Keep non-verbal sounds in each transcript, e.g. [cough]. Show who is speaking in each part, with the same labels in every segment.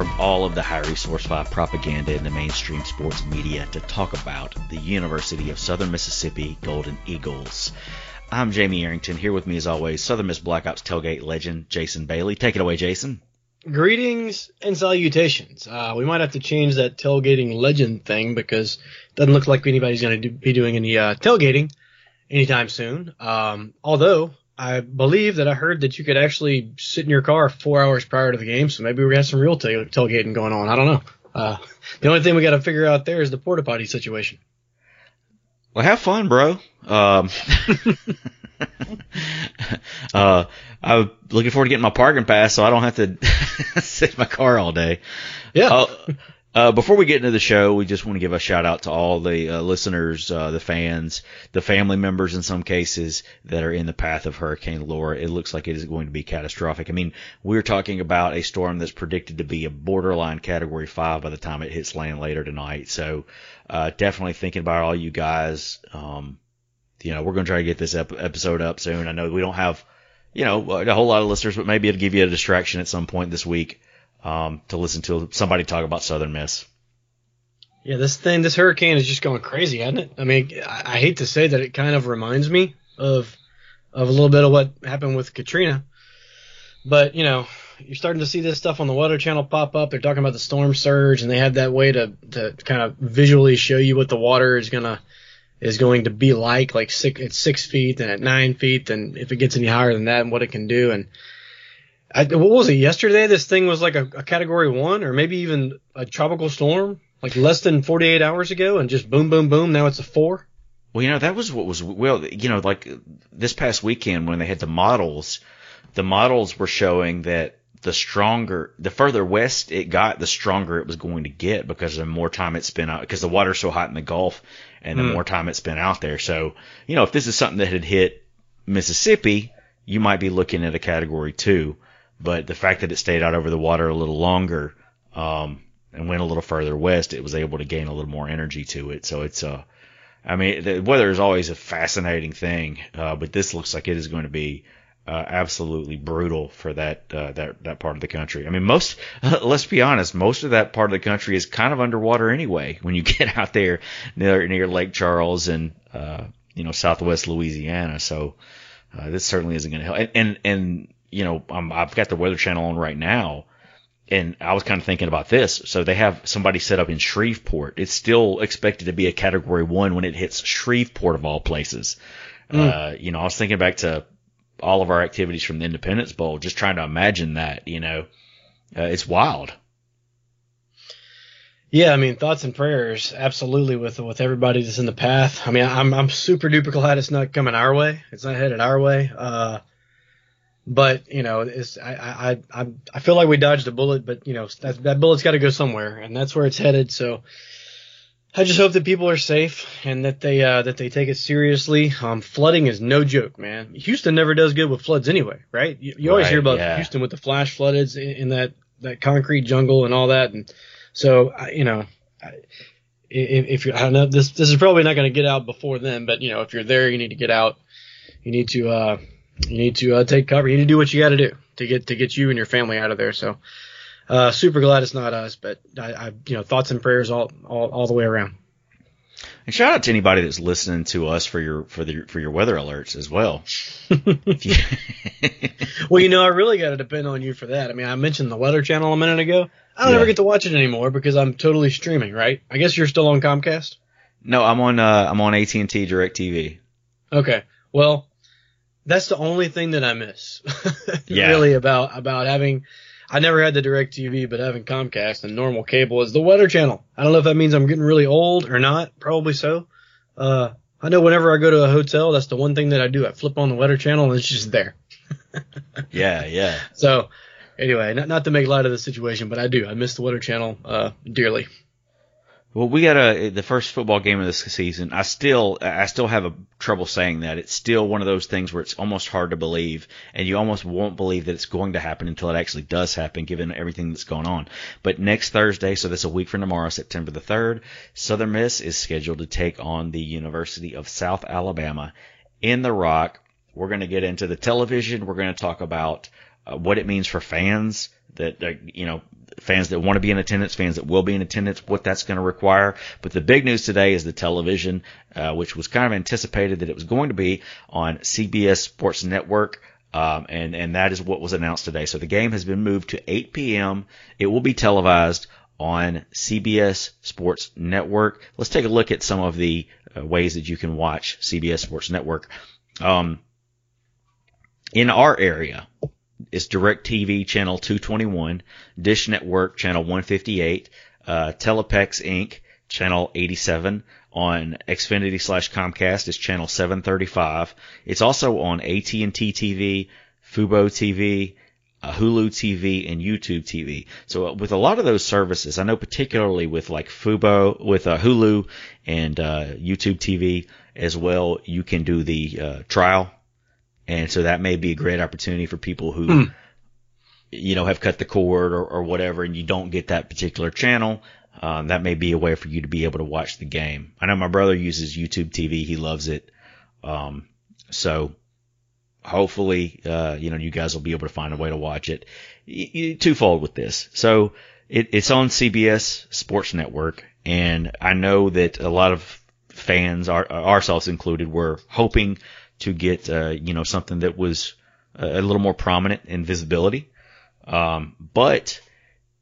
Speaker 1: from all of the high resource 5 propaganda in the mainstream sports media to talk about the University of Southern Mississippi Golden Eagles. I'm Jamie Arrington. Here with me as always, Southern Miss Black Ops tailgate legend Jason Bailey. Take it away, Jason.
Speaker 2: Greetings and salutations. Uh, we might have to change that tailgating legend thing because it doesn't look like anybody's going to do, be doing any uh, tailgating anytime soon. Um, although I believe that I heard that you could actually sit in your car four hours prior to the game, so maybe we're gonna have some real tail- tailgating going on. I don't know. Uh, the only thing we got to figure out there is the porta potty situation.
Speaker 1: Well, have fun, bro. Um, [laughs] uh, I'm looking forward to getting my parking pass so I don't have to [laughs] sit in my car all day.
Speaker 2: Yeah.
Speaker 1: Uh, uh, before we get into the show, we just want to give a shout out to all the uh, listeners, uh, the fans, the family members in some cases that are in the path of Hurricane Laura. It looks like it is going to be catastrophic. I mean, we're talking about a storm that's predicted to be a borderline Category 5 by the time it hits land later tonight. So uh, definitely thinking about all you guys. Um, you know, we're going to try to get this ep- episode up soon. I know we don't have, you know, a whole lot of listeners, but maybe it'll give you a distraction at some point this week um, to listen to somebody talk about Southern Miss.
Speaker 2: Yeah, this thing, this hurricane is just going crazy, hasn't it? I mean, I, I hate to say that it kind of reminds me of of a little bit of what happened with Katrina, but you know, you're starting to see this stuff on the Weather Channel pop up. They're talking about the storm surge, and they have that way to to kind of visually show you what the water is gonna is going to be like, like six at six feet and at nine feet, and if it gets any higher than that, and what it can do, and I, what was it yesterday? This thing was like a, a category one, or maybe even a tropical storm, like less than 48 hours ago, and just boom, boom, boom. Now it's a four.
Speaker 1: Well, you know, that was what was, well, you know, like this past weekend when they had the models, the models were showing that the stronger, the further west it got, the stronger it was going to get because the more time it spent out, because the water's so hot in the Gulf and the
Speaker 2: Hmm.
Speaker 1: more time it spent out there. So, you know, if this is something that had hit Mississippi, you might be looking at a category two. But the fact that it stayed out over the water a little longer, um, and went a little further west, it was able to gain a little more energy to it. So it's, uh, I mean, the weather is always a fascinating thing, uh, but this looks like it is going to be uh, absolutely brutal for that uh, that that part of the country. I mean, most [laughs] let's be honest, most of that part of the country is kind of underwater anyway. When you [laughs] get out there near near Lake Charles and uh, you know Southwest Louisiana, so uh, this certainly isn't going to help. And and, and you know, um, I've got the Weather Channel on right now and I was kind of thinking about this. So they have somebody set up in Shreveport. It's still expected to be a category one when it hits Shreveport of all places. Uh, you know, I was thinking back to all of our activities from the Independence Bowl, just trying to imagine that, you know, uh, it's wild.
Speaker 2: Yeah, I mean, thoughts and prayers, absolutely, with with everybody that's in the path. I mean, I'm I'm super duper glad it's not coming our way. It's not headed our way. Uh, but you know, it's I I I I feel like we dodged a bullet, but you know, that that bullet's got to go somewhere, and that's where it's headed. So. I just hope that people are safe and that they uh, that they take it seriously. Um, flooding is no joke, man. Houston never does good with floods anyway, right? You, you always
Speaker 1: Right,
Speaker 2: hear about
Speaker 1: yeah.
Speaker 2: Houston with the flash flooded in, in that that concrete jungle and all that, and so you know, I, if, if you I don't know this this is probably not going to get out before then, but you know if you're there, you need to get out. You need to uh, you need to uh, take cover. You need to do what you got to do to get to get you and your family out of there. So. Uh, super glad it's not us, but I, I, you know, thoughts and prayers all, all, all the way around.
Speaker 1: And shout out to anybody that's listening to us for your for the for your weather alerts as well. [laughs]
Speaker 2: Well, you know, I really got to depend on you for that. I mean, I mentioned the Weather Channel a minute ago. I don't
Speaker 1: Yeah.
Speaker 2: ever get to watch it anymore because I'm totally streaming, right? I guess you're still on Comcast.
Speaker 1: no, I'm on uh, I'm on AT and T Direct TV.
Speaker 2: Okay. Well, that's the only thing that I miss. [laughs]
Speaker 1: Yeah.
Speaker 2: Really about about having I never had the direct TV, but having Comcast and normal cable is the weather channel. I don't know if that means I'm getting really old or not. Probably so. Uh I know whenever I go to a hotel, that's the one thing that I do. I flip on the weather channel and it's just there. [laughs]
Speaker 1: Yeah, yeah.
Speaker 2: So anyway, not, not to make light of the situation, but I do. I miss the Weather Channel uh, dearly.
Speaker 1: Well, we got a the first football game of this season. I still I still have a trouble saying that. It's still one of those things where it's almost hard to believe, and you almost won't believe that it's going to happen until it actually does happen, given everything that's going on. But next Thursday, so that's a week from tomorrow, September the third, Southern Miss is scheduled to take on the University of South Alabama in the Rock. We're going to get into the television. We're going to talk about uh, what it means for fans that, that you know fans that want to be in attendance, fans that will be in attendance, what that's going to require. But the big news today is the television, uh, which was kind of anticipated that it was going to be on CBS Sports Network. Um, and, and that is what was announced today. So the game has been moved to 8 p.m. It will be televised on CBS Sports Network. Let's take a look at some of the uh, ways that you can watch CBS Sports Network. Um, in our area, it's DirecTV channel 221, Dish Network channel 158, uh, Telepex Inc. channel 87. On Xfinity slash Comcast is channel 735. It's also on AT&T TV, Fubo TV, uh, Hulu TV, and YouTube TV. So uh, with a lot of those services, I know particularly with like Fubo, with uh, Hulu and uh, YouTube TV as well, you can do the uh, trial and so that may be a great opportunity for people who,
Speaker 2: Hmm.
Speaker 1: you know, have cut the cord or, or whatever, and you don't get that particular channel. Um, that may be a way for you to be able to watch the game. I know my brother uses YouTube TV; he loves it. Um, so hopefully, uh, you know, you guys will be able to find a way to watch it. Y- y- twofold with this, so it, it's on CBS Sports Network, and I know that a lot of fans, our, ourselves included, were hoping to get uh, you know something that was a little more prominent in visibility. Um, but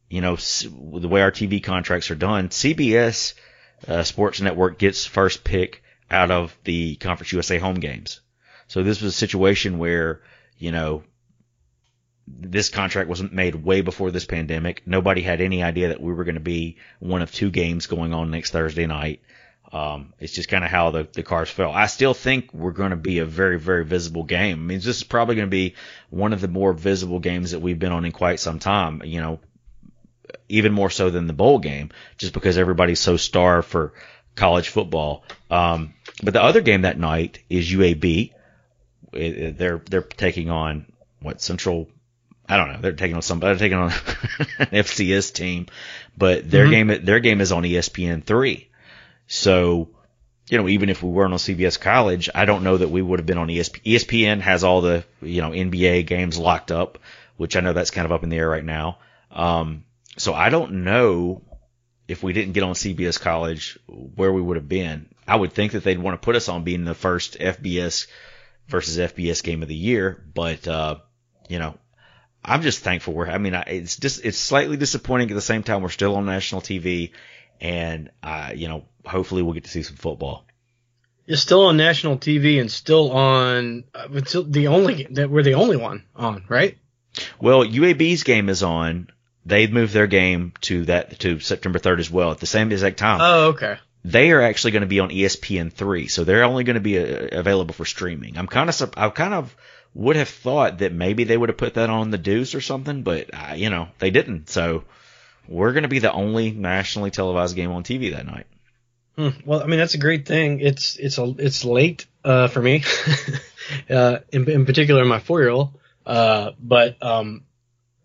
Speaker 1: you know the way our TV contracts are done, CBS uh, Sports Network gets first pick out of the Conference USA home games. So this was a situation where you know this contract wasn't made way before this pandemic. Nobody had any idea that we were going to be one of two games going on next Thursday night. Um, it's just kind of how the, the cards fell. I still think we're going to be a very, very visible game. I mean, this is probably going to be one of the more visible games that we've been on in quite some time, you know, even more so than the bowl game, just because everybody's so starved for college football. Um, but the other game that night is UAB. It- it- They're, they're taking on what Central, I don't know. They're taking on some, they're taking on [laughs] an FCS team, but their
Speaker 2: Mhm.
Speaker 1: game, their game is on ESPN three. So, you know, even if we weren't on CBS College, I don't know that we would have been on E ESPN. ESPN has all the, you know, NBA games locked up, which I know that's kind of up in the air right now. Um, so I don't know if we didn't get on CBS College where we would have been. I would think that they'd want to put us on being the first FBS versus FBS game of the year, but, uh, you know, I'm just thankful we're, I mean, I, it's just, it's slightly disappointing at the same time we're still on national TV and, uh, you know, hopefully we'll get to see some football.
Speaker 2: It's still on national TV and still on. Uh, it's the only that we're the only one on, right?
Speaker 1: Well, UAB's game is on. They've moved their game to that, to September 3rd as well at the same exact time.
Speaker 2: Oh, okay.
Speaker 1: they are actually going to be on ESPN three, so they're only going to be uh, available for streaming. I'm kind of I kind of would have thought that maybe they would have put that on the Deuce or something, but uh, you know they didn't. So we're going to be the only nationally televised game on TV that night.
Speaker 2: Hmm. Well, I mean that's a great thing. It's it's a it's late uh, for me, [laughs] uh, in, in particular my four year old. Uh, but um,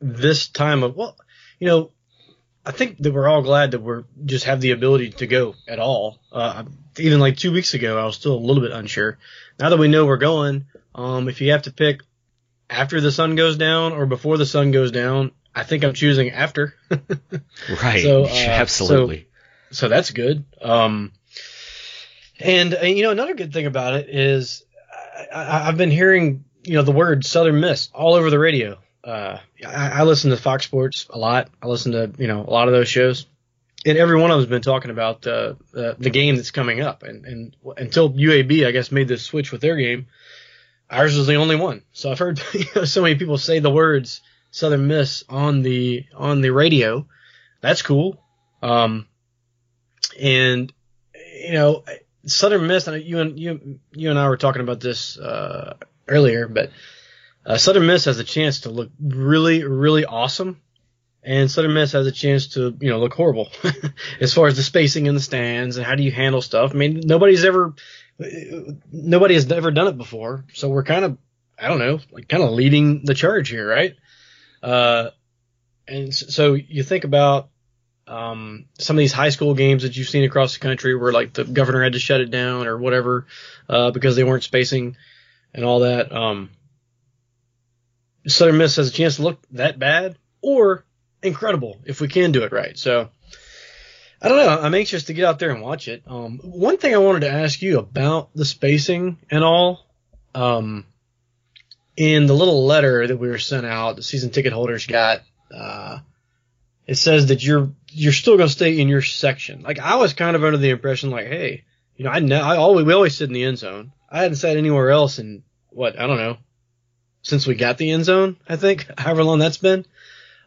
Speaker 2: this time of well, you know, I think that we're all glad that we're just have the ability to go at all. Uh, even like two weeks ago, I was still a little bit unsure. Now that we know we're going, um, if you have to pick after the sun goes down or before the sun goes down, I think I'm choosing after. [laughs]
Speaker 1: Right.
Speaker 2: So, uh,
Speaker 1: Absolutely.
Speaker 2: so that's good. Um, and uh, you know another good thing about it is I, I, I've been hearing you know the word Southern Miss all over the radio. Uh, I, I listen to Fox Sports a lot. I listen to you know a lot of those shows, and every one of them's been talking about uh, the the game that's coming up. And and until UAB I guess made this switch with their game, ours was the only one. So I've heard [laughs] you know, so many people say the words Southern Miss on the on the radio. That's cool. Um, and you know, Southern Miss. You and you you and I were talking about this uh, earlier, but uh, Southern Miss has a chance to look really, really awesome, and Southern Miss has a chance to, you know, look horrible [laughs] as far as the spacing in the stands and how do you handle stuff. I mean, nobody's ever, nobody has ever done it before, so we're kind of, I don't know, like kind of leading the charge here, right? Uh, and so you think about um, some of these high school games that you've seen across the country where like the governor had to shut it down or whatever uh, because they weren't spacing and all that. Um, Southern Miss has a chance to look that bad or incredible if we can do it right. So I don't know. I'm anxious to get out there and watch it. Um, one thing I wanted to ask you about the spacing and all. Um, in the little letter that we were sent out, the season ticket holders got. Uh, it says that you're you're still going to stay in your section. Like I was kind of under the impression, like, hey, you know, I know I always we always sit in the end zone. I hadn't sat anywhere else in what I don't know since we got the end zone. I think [laughs] however long that's been.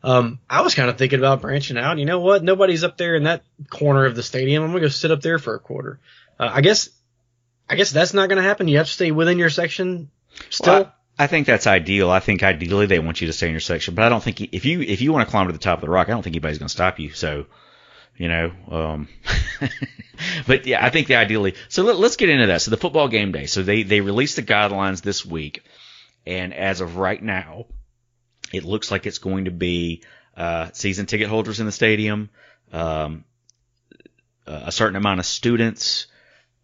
Speaker 2: Um, I was kind of thinking about branching out. You know what? Nobody's up there in that corner of the stadium. I'm gonna go sit up there for a quarter. Uh, I guess, I guess that's not gonna happen. You have to stay within your section still.
Speaker 1: Well, I, think that's ideal. I think ideally they want you to stay in your section, but I don't think if you if you want to climb to the top of the rock, I don't think anybody's gonna stop you. So, you know, um, [laughs] but yeah, I think the ideally. So let, us get into that. So the football game day. So they they released the guidelines this week, and as of right now, it looks like it's going to be uh, season ticket holders in the stadium, um, a certain amount of students,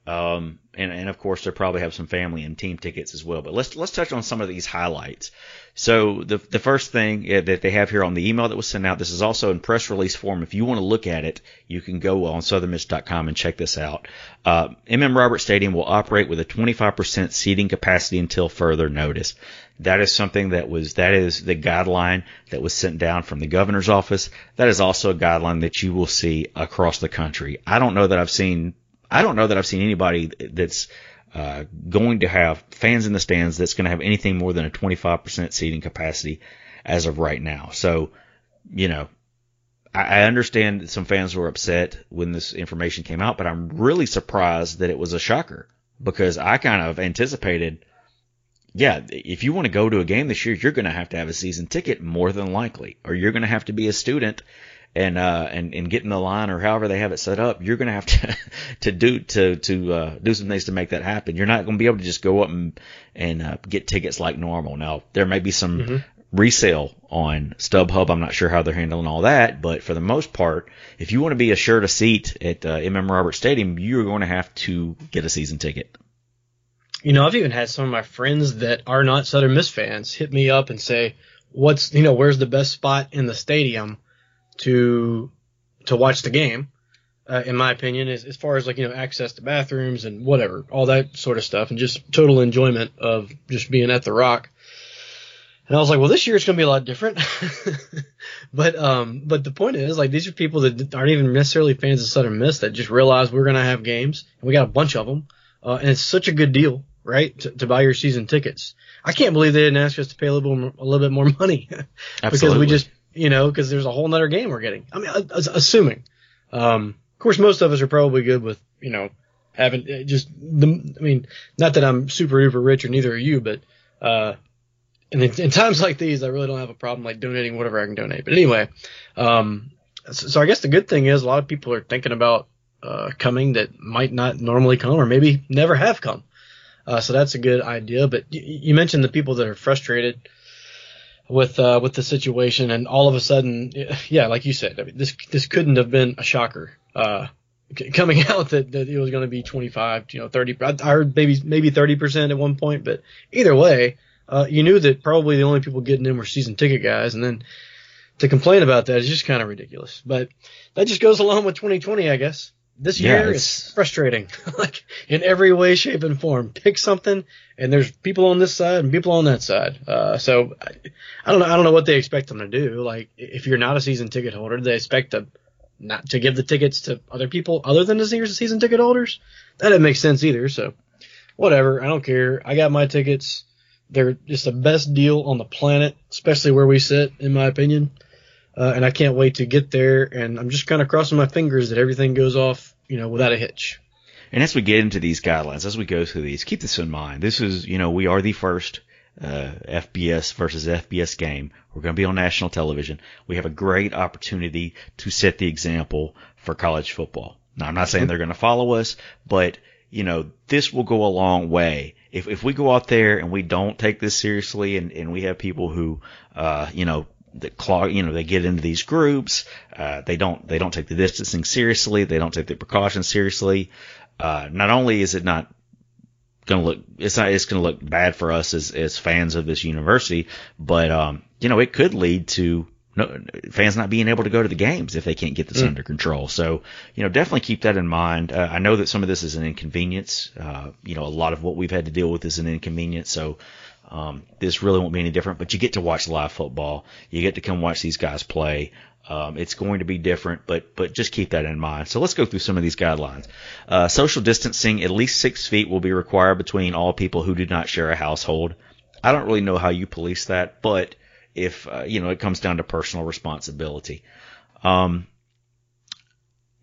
Speaker 1: um, and, and of course they probably have some family and team tickets as well. But let's let's touch on some of these highlights. So the the first thing uh, that they have here on the email that was sent out, this is also in press release form. If you want to look at it, you can go on southernmiss.com and check this out. Uh, MM Roberts Stadium will operate with a 25% seating capacity until further notice. That is something that was that is the guideline that was sent down from the governor's office. That is also a guideline that you will see across the country. I don't know that I've seen I don't know that I've seen anybody that's uh, going to have fans in the stands that's going to have anything more than a 25% seating capacity as of right now. So, you know, I, I understand some fans were upset when this information came out, but I'm really surprised that it was a shocker because I kind of anticipated, yeah, if you want to go to a game this year, you're going to have to have a season ticket more than likely, or you're going to have to be a student and uh and and get in the line or however they have it set up, you're gonna have to [laughs] to do to to uh, do some things to make that happen. You're not gonna be able to just go up and and uh, get tickets like normal. Now there may be some mm-hmm. resale on StubHub. I'm not sure how they're handling all that, but for the most part, if you want to be assured a seat at uh, MM Roberts Stadium, you're going to have to get a season ticket.
Speaker 2: You know, I've even had some of my friends that are not Southern Miss fans hit me up and say, "What's you know, where's the best spot in the stadium?" To to watch the game. Uh, in my opinion, as, as far as like you know access to bathrooms and whatever, all that sort of stuff, and just total enjoyment of just being at the Rock. And I was like, well, this year it's going to be a lot different. [laughs] but um, but the point is, like, these are people that aren't even necessarily fans of Southern Miss that just realized we're going to have games, and we got a bunch of them, uh, and it's such a good deal, right, to, to buy your season tickets. I can't believe they didn't ask us to pay a little bit more, a little bit more money [laughs] because we just you know, because there's a whole nother game we're getting. I mean, assuming. Um, of course, most of us are probably good with, you know, having uh, just the, I mean, not that I'm super duper rich or neither are you, but, uh, and in, in, times like these, I really don't have a problem like donating whatever I can donate. But anyway, um, so, so I guess the good thing is a lot of people are thinking about, uh, coming that might not normally come or maybe never have come. Uh, so that's a good idea. But you mentioned the people that are frustrated with uh, with the situation, and all of a sudden, yeah, like you said, I mean, this this couldn't have been a shocker. Uh, coming [laughs] out that, that it was going to be 25, you know, 30. I heard maybe maybe 30 percent at one point, but either way, uh, you knew that probably the only people getting in were season ticket guys, and then to complain about that is just kind of ridiculous. But that just goes along with 2020, I guess this year yeah, is frustrating, [laughs] like in every way, shape, and form. Pick something, and there's people on this side and people on that side. Uh, so I, I, don't know. I don't know what they expect them to do. Like if you're not a season ticket holder, they expect to not to give the tickets to other people other than the season ticket holders. That doesn't make sense either. So whatever. I don't care. I got my tickets. They're just the best deal on the planet, especially where we sit, in my opinion. Uh, and I can't wait to get there. And I'm just kind of crossing my fingers that everything goes off, you know, without a hitch.
Speaker 1: And as we get into these guidelines, as we go through these, keep this in mind. This is, you know, we are the first uh, FBS versus FBS game. We're going to be on national television. We have a great opportunity to set the example for college football. Now, I'm not saying they're going to follow us, but you know, this will go a long way. If, if we go out there and we don't take this seriously and, and we have people who, uh, you know, that claw, you know, they get into these groups, uh, they don't, they don't take the distancing seriously, they don't take the precautions seriously. Uh, not only is it not going to look, it's not, it's going to look bad for us as, as fans of this university, but, um, you know, it could lead to no, fans not being able to go to the games if they can't get this mm. under control. So, you know, definitely keep that in mind. Uh, I know that some of this is an inconvenience. Uh, you know, a lot of what we've had to deal with is an inconvenience. So, um, this really won't be any different, but you get to watch live football. You get to come watch these guys play. Um, it's going to be different, but but just keep that in mind. So let's go through some of these guidelines. Uh, social distancing, at least six feet, will be required between all people who do not share a household. I don't really know how you police that, but if uh, you know it comes down to personal responsibility. Um,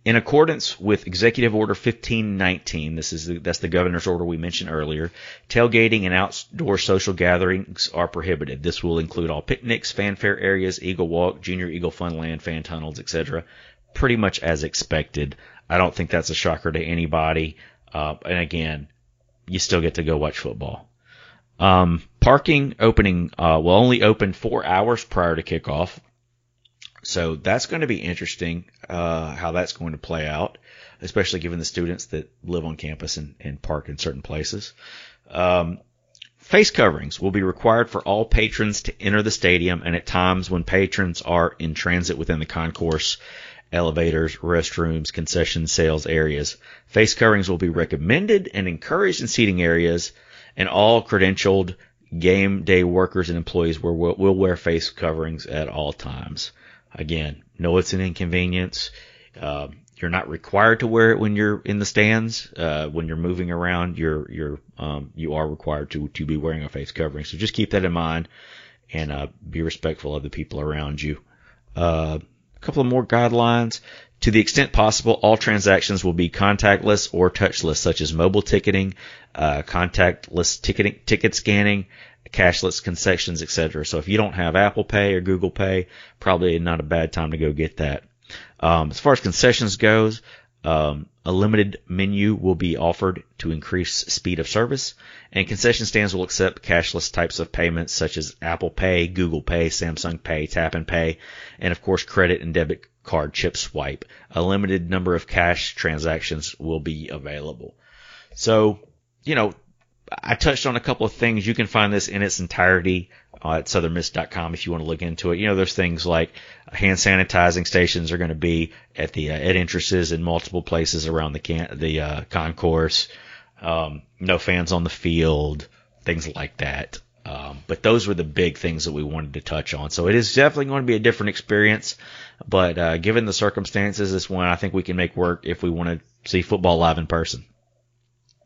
Speaker 1: in accordance with Executive Order 1519, this is the, that's the governor's order we mentioned earlier. Tailgating and outdoor social gatherings are prohibited. This will include all picnics, fanfare areas, Eagle Walk, Junior Eagle Funland, fan tunnels, etc. Pretty much as expected. I don't think that's a shocker to anybody. Uh, and again, you still get to go watch football. Um, parking opening uh, will only open four hours prior to kickoff. So that's going to be interesting uh, how that's going to play out, especially given the students that live on campus and, and park in certain places. Um, face coverings will be required for all patrons to enter the stadium and at times when patrons are in transit within the concourse, elevators, restrooms, concession sales areas. Face coverings will be recommended and encouraged in seating areas and all credentialed game day workers and employees will, will wear face coverings at all times. Again, know it's an inconvenience. Uh, you're not required to wear it when you're in the stands. Uh, when you're moving around, you're you're um, you are required to to be wearing a face covering. So just keep that in mind and uh, be respectful of the people around you. Uh, a couple of more guidelines. To the extent possible, all transactions will be contactless or touchless, such as mobile ticketing, uh, contactless ticketing, ticket scanning, cashless concessions, etc. So if you don't have Apple Pay or Google Pay, probably not a bad time to go get that. Um, as far as concessions goes, um, a limited menu will be offered to increase speed of service, and concession stands will accept cashless types of payments such as Apple Pay, Google Pay, Samsung Pay, Tap and Pay, and of course credit and debit card chip swipe. A limited number of cash transactions will be available. So, you know, I touched on a couple of things. You can find this in its entirety uh, at southernmiss.com if you want to look into it. You know, there's things like hand sanitizing stations are going to be at the uh, at entrances in multiple places around the can- the uh, concourse. Um, no fans on the field, things like that. Um, but those were the big things that we wanted to touch on. So it is definitely going to be a different experience. But uh, given the circumstances, this one I think we can make work if we want to see football live in person.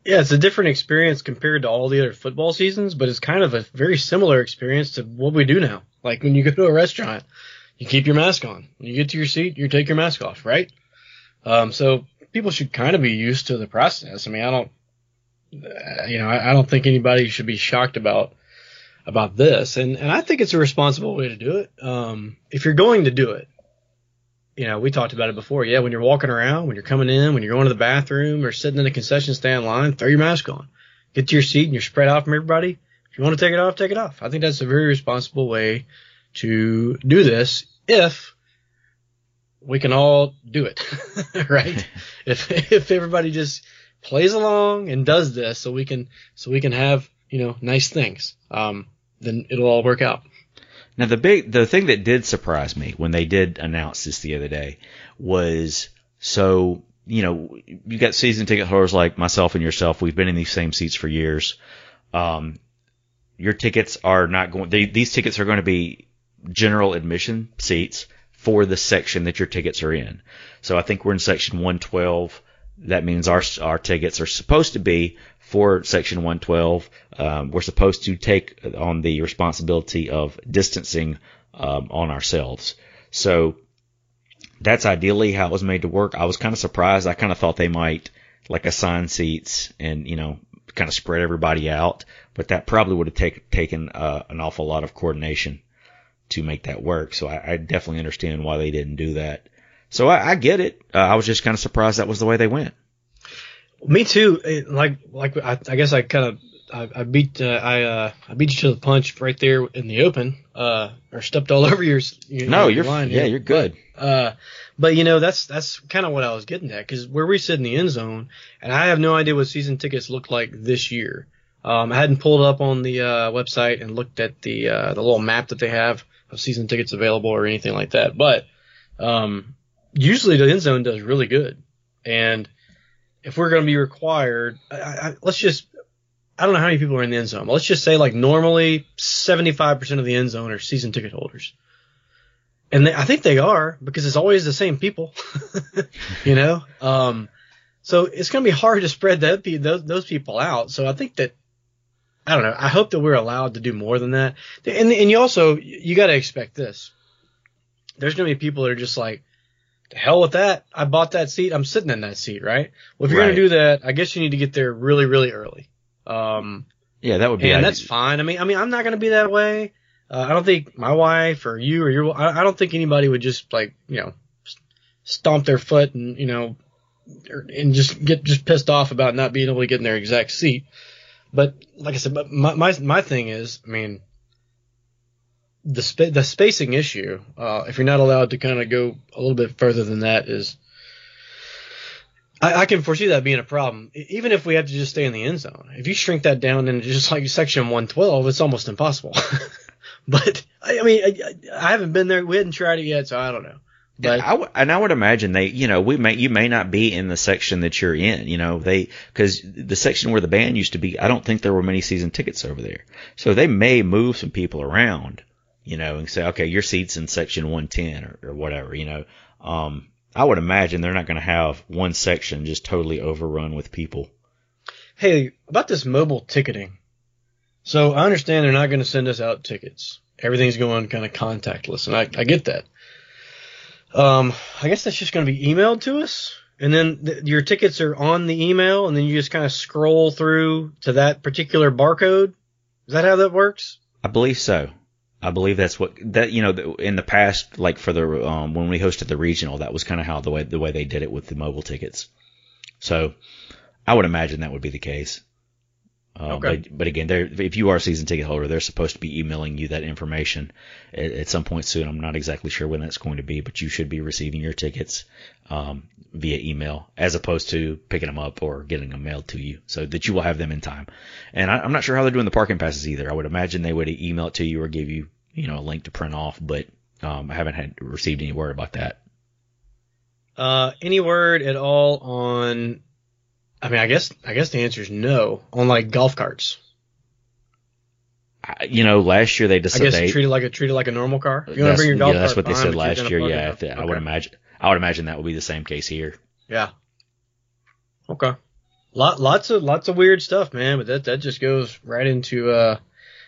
Speaker 2: Yeah, it's a different experience compared to all the other football seasons, but it's kind of a very similar experience to what we do now. Like when you go to a restaurant, you keep your mask on. When you get to your seat, you take your mask off, right? Um, so people should kind of be used to the process. I mean, I don't, uh, you know, I, I don't think anybody should be shocked about about this, and and I think it's a responsible way to do it. Um, if you're going to do it, you know, we talked about it before. Yeah, when you're walking around, when you're coming in, when you're going to the bathroom or sitting in the concession stand line, throw your mask on. Get to your seat and you're spread out from everybody. If you want to take it off, take it off. I think that's a very responsible way to do this if we can all do it, [laughs] right? [laughs] if if everybody just plays along and does this, so we can so we can have you know nice things, um, then it'll all work out.
Speaker 1: Now the big the thing that did surprise me when they did announce this the other day was so you know you got season ticket holders like myself and yourself. We've been in these same seats for years. Um, your tickets are not going. They, these tickets are going to be general admission seats for the section that your tickets are in. So I think we're in section 112. That means our our tickets are supposed to be for Section 112. Um, we're supposed to take on the responsibility of distancing um, on ourselves. So that's ideally how it was made to work. I was kind of surprised. I kind of thought they might like assign seats and you know kind of spread everybody out, but that probably would have take, taken uh, an awful lot of coordination to make that work. So I, I definitely understand why they didn't do that. So I, I get it. Uh, I was just kind of surprised that was the way they went.
Speaker 2: Me too. It, like like I, I guess I kind of I, I beat uh, I uh, I beat you to the punch right there in the open, uh, or stepped all [laughs] over your. your
Speaker 1: no,
Speaker 2: your
Speaker 1: you're
Speaker 2: line
Speaker 1: yeah,
Speaker 2: here.
Speaker 1: you're good.
Speaker 2: Uh, but you know that's that's kind of what I was getting at because where we sit in the end zone, and I have no idea what season tickets look like this year. Um, I hadn't pulled up on the uh, website and looked at the uh, the little map that they have of season tickets available or anything like that. But um, usually the end zone does really good, and if we're going to be required, I, I, let's just I don't know how many people are in the end zone. Let's just say like normally 75% of the end zone are season ticket holders. And they, I think they are because it's always the same people, [laughs] you know? Um, so it's going to be hard to spread that, those, those people out. So I think that, I don't know. I hope that we're allowed to do more than that. And, and you also, you got to expect this. There's going to be people that are just like, the hell with that. I bought that seat. I'm sitting in that seat, right? Well, if you're
Speaker 1: Right.
Speaker 2: going to do that, I guess you need to get there really, really early. Um,
Speaker 1: Yeah, that would be.
Speaker 2: and
Speaker 1: ide-
Speaker 2: that's fine. I mean, I mean, I'm not going to be that way. Uh, I don't think my wife or you or your, I, I don't think anybody would just like, you know, stomp their foot and, you know, or, and just get just pissed off about not being able to get in their exact seat. But like I said, but my, my, my thing is, I mean, the spa- the spacing issue, uh, if you're not allowed to kind of go a little bit further than that is, I, I can foresee that being a problem. Even if we have to just stay in the end zone, if you shrink that down into just like section 112, it's almost impossible. [laughs] but I, I mean, I, I haven't been there. We hadn't tried it yet, so I don't know.
Speaker 1: Yeah, I w- and I would imagine they, you know, we may, you may not be in the section that you're in, you know, they, cause the section where the band used to be, I don't think there were many season tickets over there. So they may move some people around, you know, and say, okay, your seat's in section 110 or, or whatever, you know. Um, I would imagine they're not going to have one section just totally overrun with people.
Speaker 2: hey, about this mobile ticketing. So I understand they're not going to send us out tickets. Everything's going kind of contactless, and I, I get that. Um, I guess that's just going to be emailed to us, and then th- your tickets are on the email, and then you just kind of scroll through to that particular barcode. Is that how that works?
Speaker 1: I believe so. I believe that's what that you know in the past, like for the um, when we hosted the regional, that was kind of how the way the way they did it with the mobile tickets. So I would imagine that would be the case. Uh,
Speaker 2: Okay.
Speaker 1: But, but again, if you are a season ticket holder, they're supposed to be emailing you that information at, at some point soon. I'm not exactly sure when that's going to be, but you should be receiving your tickets um, via email as opposed to picking them up or getting them mailed to you, so that you will have them in time. And I, I'm not sure how they're doing the parking passes either. I would imagine they would email it to you or give you, you know, a link to print off, but um, I haven't had received any word about that.
Speaker 2: Uh, any word at all on? I mean, I guess I guess the answer is no on like golf carts.
Speaker 1: I, you know, last year they
Speaker 2: I
Speaker 1: decided
Speaker 2: guess
Speaker 1: they,
Speaker 2: treat it like a treat it like a normal car. You want to bring your golf
Speaker 1: yeah, that's what they said last year. Yeah, if they- I would imagine. I would imagine that would be the same case here.
Speaker 2: Yeah. Okay. Lot, lots of lots of weird stuff, man. But that that just goes right into uh,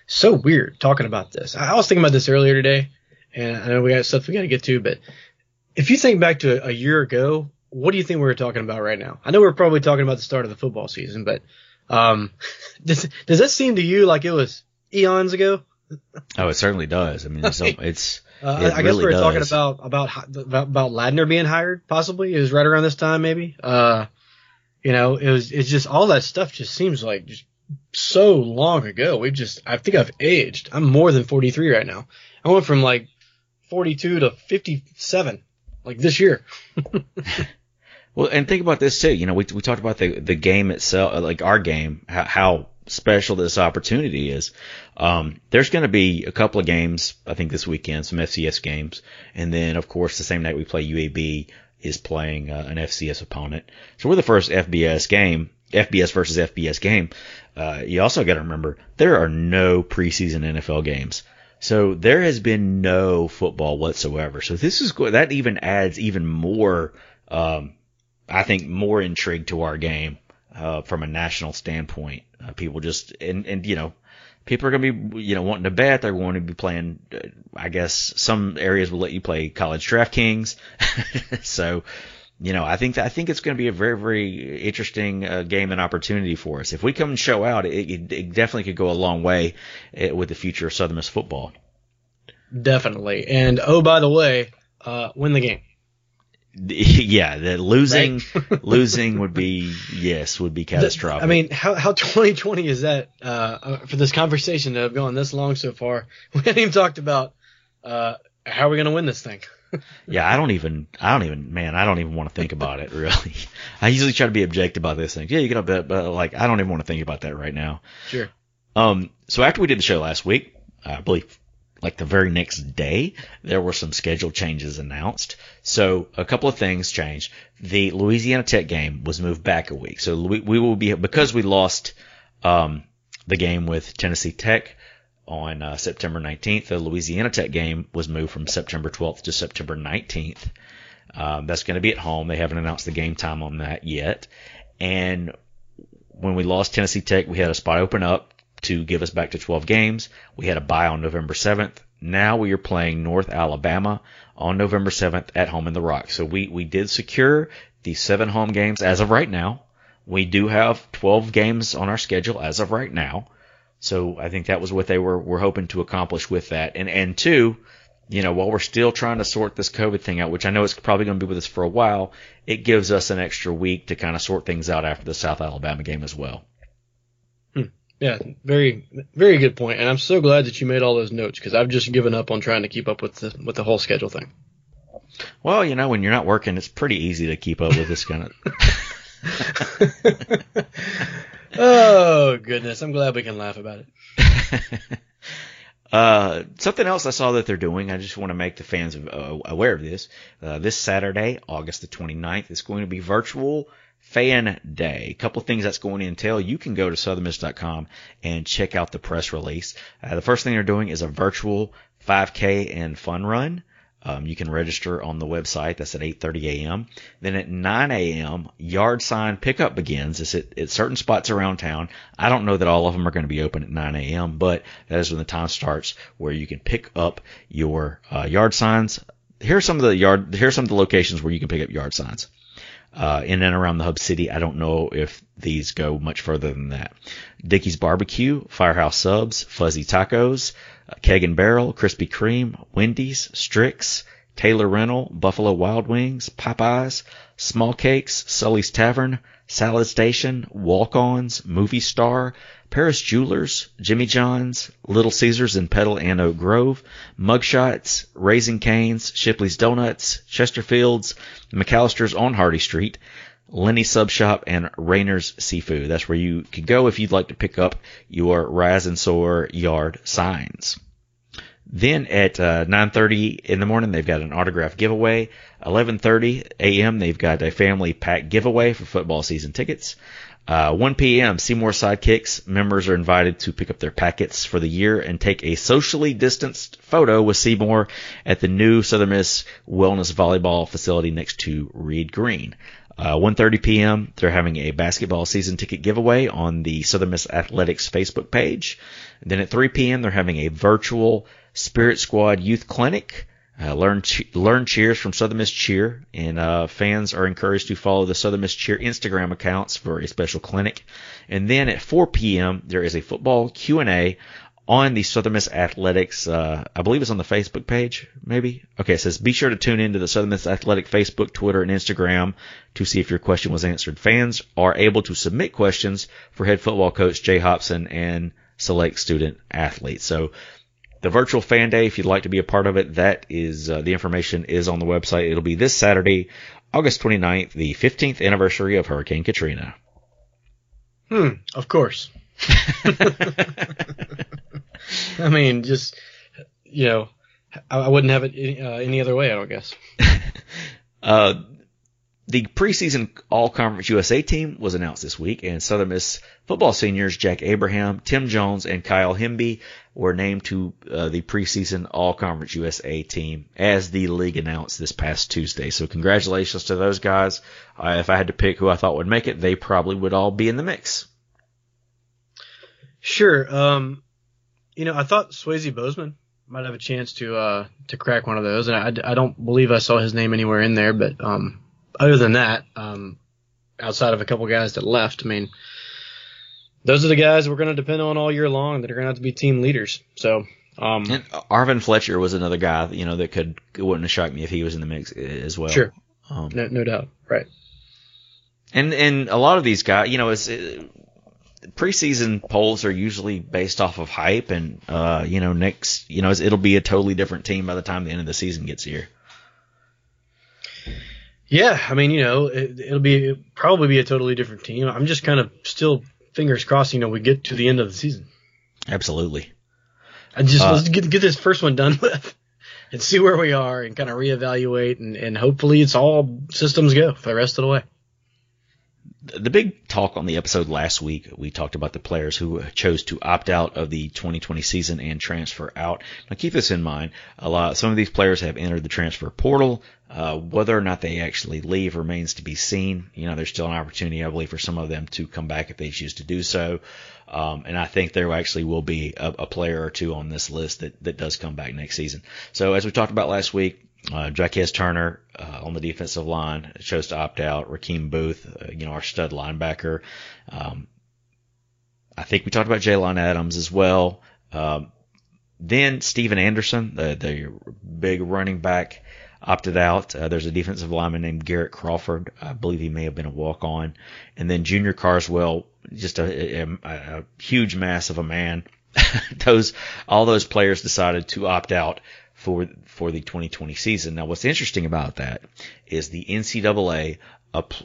Speaker 2: so weird talking about this. I, I was thinking about this earlier today, and I know we got stuff we got to get to, but if you think back to a, a year ago, what do you think we were talking about right now? I know we're probably talking about the start of the football season, but um, [laughs] does does that seem to you like it was eons ago? [laughs]
Speaker 1: Oh, it certainly does. I mean, it's, it's
Speaker 2: Uh,
Speaker 1: It
Speaker 2: I, I guess
Speaker 1: really
Speaker 2: we were talking
Speaker 1: does.
Speaker 2: about about about about Ladner being hired, possibly. It was right around this time, maybe. Uh, you know, it was it's just all that stuff just seems like just so long ago. We just I think I've aged. I'm more than 43 right now. I went from like 42 to 57, like this year. [laughs]
Speaker 1: Well, and think about this too. You know, we we talked about the the game itself, uh, like our game, how, how special this opportunity is. Um, there's going to be a couple of games, I think this weekend, some FCS games, and then of course the same night we play UAB is playing uh, an FCS opponent. So we're the first FBS game, FBS versus FBS game. Uh, you also got to remember there are no preseason NFL games. So there has been no football whatsoever. So this is that even adds even more um, I think more intrigue to our game uh, from a national standpoint. Uh, people just and and you know people are going to be you know wanting to bet. They're going to be playing. Uh, I guess some areas will let you play college DraftKings. [laughs] so you know, I think that, I think it's going to be a very, very interesting uh, game and opportunity for us. If we come and show out, it, it, it definitely could go a long way uh, with the future of Southern Miss football.
Speaker 2: Definitely. And oh, by the way, uh, win the game. [laughs]
Speaker 1: Yeah, the losing right? [laughs] losing would be yes would be catastrophic.
Speaker 2: I mean, how how [laughs] 2020 is that uh, uh, for this conversation to have gone this long so far? We haven't even talked about uh, how are we going to win this thing.
Speaker 1: Yeah, I don't even I don't even man I don't even want to think about it [laughs] really. I usually try to be objective about this thing. Yeah, you got to bet, but like I don't even want to think about that right now.
Speaker 2: Sure.
Speaker 1: Um. So after we did the show last week, I believe like the very next day, there were some schedule changes announced. So a couple of things changed. The Louisiana Tech game was moved back a week. So we, we will be because we lost um, the game with Tennessee Tech on uh, September 19th. The Louisiana Tech game was moved from September 12th to September 19th. Um, that's going to be at home. They haven't announced the game time on that yet. And when we lost Tennessee Tech, we had a spot open up to give us back to 12 games. We had a bye on November 7th. Now we are playing North Alabama on November 7th at home in the Rock. So we, we did secure the seven home games as of right now. We do have 12 games on our schedule as of right now. So I think that was what they were, were hoping to accomplish with that. And, and two, you know, while we're still trying to sort this COVID thing out, which I know it's probably going to be with us for a while, it gives us an extra week to kind of sort things out after the South Alabama game as well. Hmm.
Speaker 2: Yeah, very, very good point. And I'm so glad that you made all those notes because I've just given up on trying to keep up with the with the whole schedule thing.
Speaker 1: Well, you know, when you're not working, it's pretty easy to keep up with this kind
Speaker 2: of. [laughs] [laughs] oh goodness, I'm glad we can laugh about it. [laughs]
Speaker 1: Uh, something else I saw that they're doing, I just want to make the fans uh, aware of this. Uh, this Saturday, August the 29th, is going to be virtual Fan Day. A couple things that's going to entail. You can go to southernmiss.com and check out the press release. Uh, the first thing they're doing is a virtual 5K and fun run. Um, you can register on the website. That's at 8:30 a.m. Then at 9 a.m., yard sign pickup begins. It's at, at, certain spots around town. I don't know that all of them are going to be open at 9 a.m., but that is when the time starts where you can pick up your uh, yard signs. Here are some of the yard. Here are some of the locations where you can pick up yard signs uh, in and around the hub city. I don't know if these go much further than that. Dickey's Barbecue, Firehouse Subs, Fuzzy Tacos, uh, Keg and Barrel, Krispy Kreme, Wendy's, Strix, Taylor Rental, Buffalo Wild Wings, Popeyes, Small Cakes, Sully's Tavern, Salad Station, Walk-Ons, Movie Star, Paris Jewelers, Jimmy John's, Little Caesars in Petal and Oak Grove, Mugshots, Raising Canes, Shipley's Donuts, Chesterfields, McAllister's on Hardy Street, Lenny Sub Shop, and Rainer's Seafood. That's where you can go if you'd like to pick up your Raz and Soar yard signs. Then at uh, 9:30 in the morning, they've got an autograph giveaway. 11:30 a.m. they've got a family pack giveaway for football season tickets. Uh, 1 p.m. Seymour Sidekicks members are invited to pick up their packets for the year and take a socially distanced photo with Seymour at the new Southern Miss Wellness Volleyball facility next to Reed Green. Uh, 1:30 p.m. They're having a basketball season ticket giveaway on the Southern Miss Athletics Facebook page. And then at 3 p.m. They're having a virtual Spirit Squad Youth Clinic. Uh, learn learn cheers from Southern Miss Cheer, and uh, fans are encouraged to follow the Southern Miss Cheer Instagram accounts for a special clinic. And then at 4 p.m. there is a football Q and A on the Southern Miss Athletics. Uh, I believe it's on the Facebook page, maybe. Okay, it says be sure to tune into the Southern Miss Athletic Facebook, Twitter, and Instagram to see if your question was answered. Fans are able to submit questions for head football coach Jay Hopson and select student athletes. So the virtual fan day, if you'd like to be a part of it, that is uh, the information is on the website. It'll be this Saturday, August 29th, the 15th anniversary of Hurricane Katrina.
Speaker 2: Hmm, of course. [laughs] I mean, just you know, I, wouldn't have it any, uh, any other way. I don't guess. [laughs]
Speaker 1: uh, the preseason All Conference USA team was announced this week, and Southern Miss football seniors Jack Abraham, Tim Jones, and Ky'el Hemby were named to uh, the preseason All Conference USA team as the league announced this past Tuesday. So congratulations to those guys. Uh, if I had to pick who I thought would make it, they probably would all be in the mix.
Speaker 2: Sure. Um, you know, I thought Swayze Bozeman might have a chance to uh, to crack one of those, and I, I don't believe I saw his name anywhere in there, but um, other than that, um, outside of a couple guys that left, I mean, those are the guys we're going to depend on all year long that are going to have to be team leaders. So, um,
Speaker 1: And Arvin Fletcher was another guy, you know, that could it wouldn't have shocked me if he was in the mix as well.
Speaker 2: Sure.
Speaker 1: Um,
Speaker 2: no, no doubt. Right.
Speaker 1: And and a lot of these guys, you know, it's it, preseason polls are usually based off of hype, and uh, you know, next, you know, it'll be a totally different team by the time the end of the season gets here.
Speaker 2: Yeah, I mean, you know, it, it'll be it'll probably be a totally different team. I'm just kind of still fingers crossed. You know, we get to the end of the season.
Speaker 1: Absolutely.
Speaker 2: I just
Speaker 1: Uh,
Speaker 2: let's get get this first one done with, and see where we are, and kind of reevaluate, and and hopefully it's all systems go for the rest of the way.
Speaker 1: The big talk on the episode last week, we talked about the players who chose to opt out of the 2020 season and transfer out. Now keep this in mind. A lot, some of these players have entered the transfer portal. Uh, whether or not they actually leave remains to be seen. You know, there's still an opportunity, I believe, for some of them to come back if they choose to do so. Um, and I think there actually will be a, a player or two on this list that, that does come back next season. So as we talked about last week, uh, Jaquez Turner uh, on the defensive line chose to opt out. Racheem Boothe, uh, you know, our stud linebacker. Um, I think we talked about Jalen Adams as well. Um, then Steven Anderson, the, the big running back, opted out. Uh, there's a defensive lineman named Garrett Crawford. I believe he may have been a walk on. And then Junior Carswell, just a, a, a huge mass of a man. [laughs] those all those players decided to opt out for for the 2020 season. Now, what's interesting about that is the NCAA,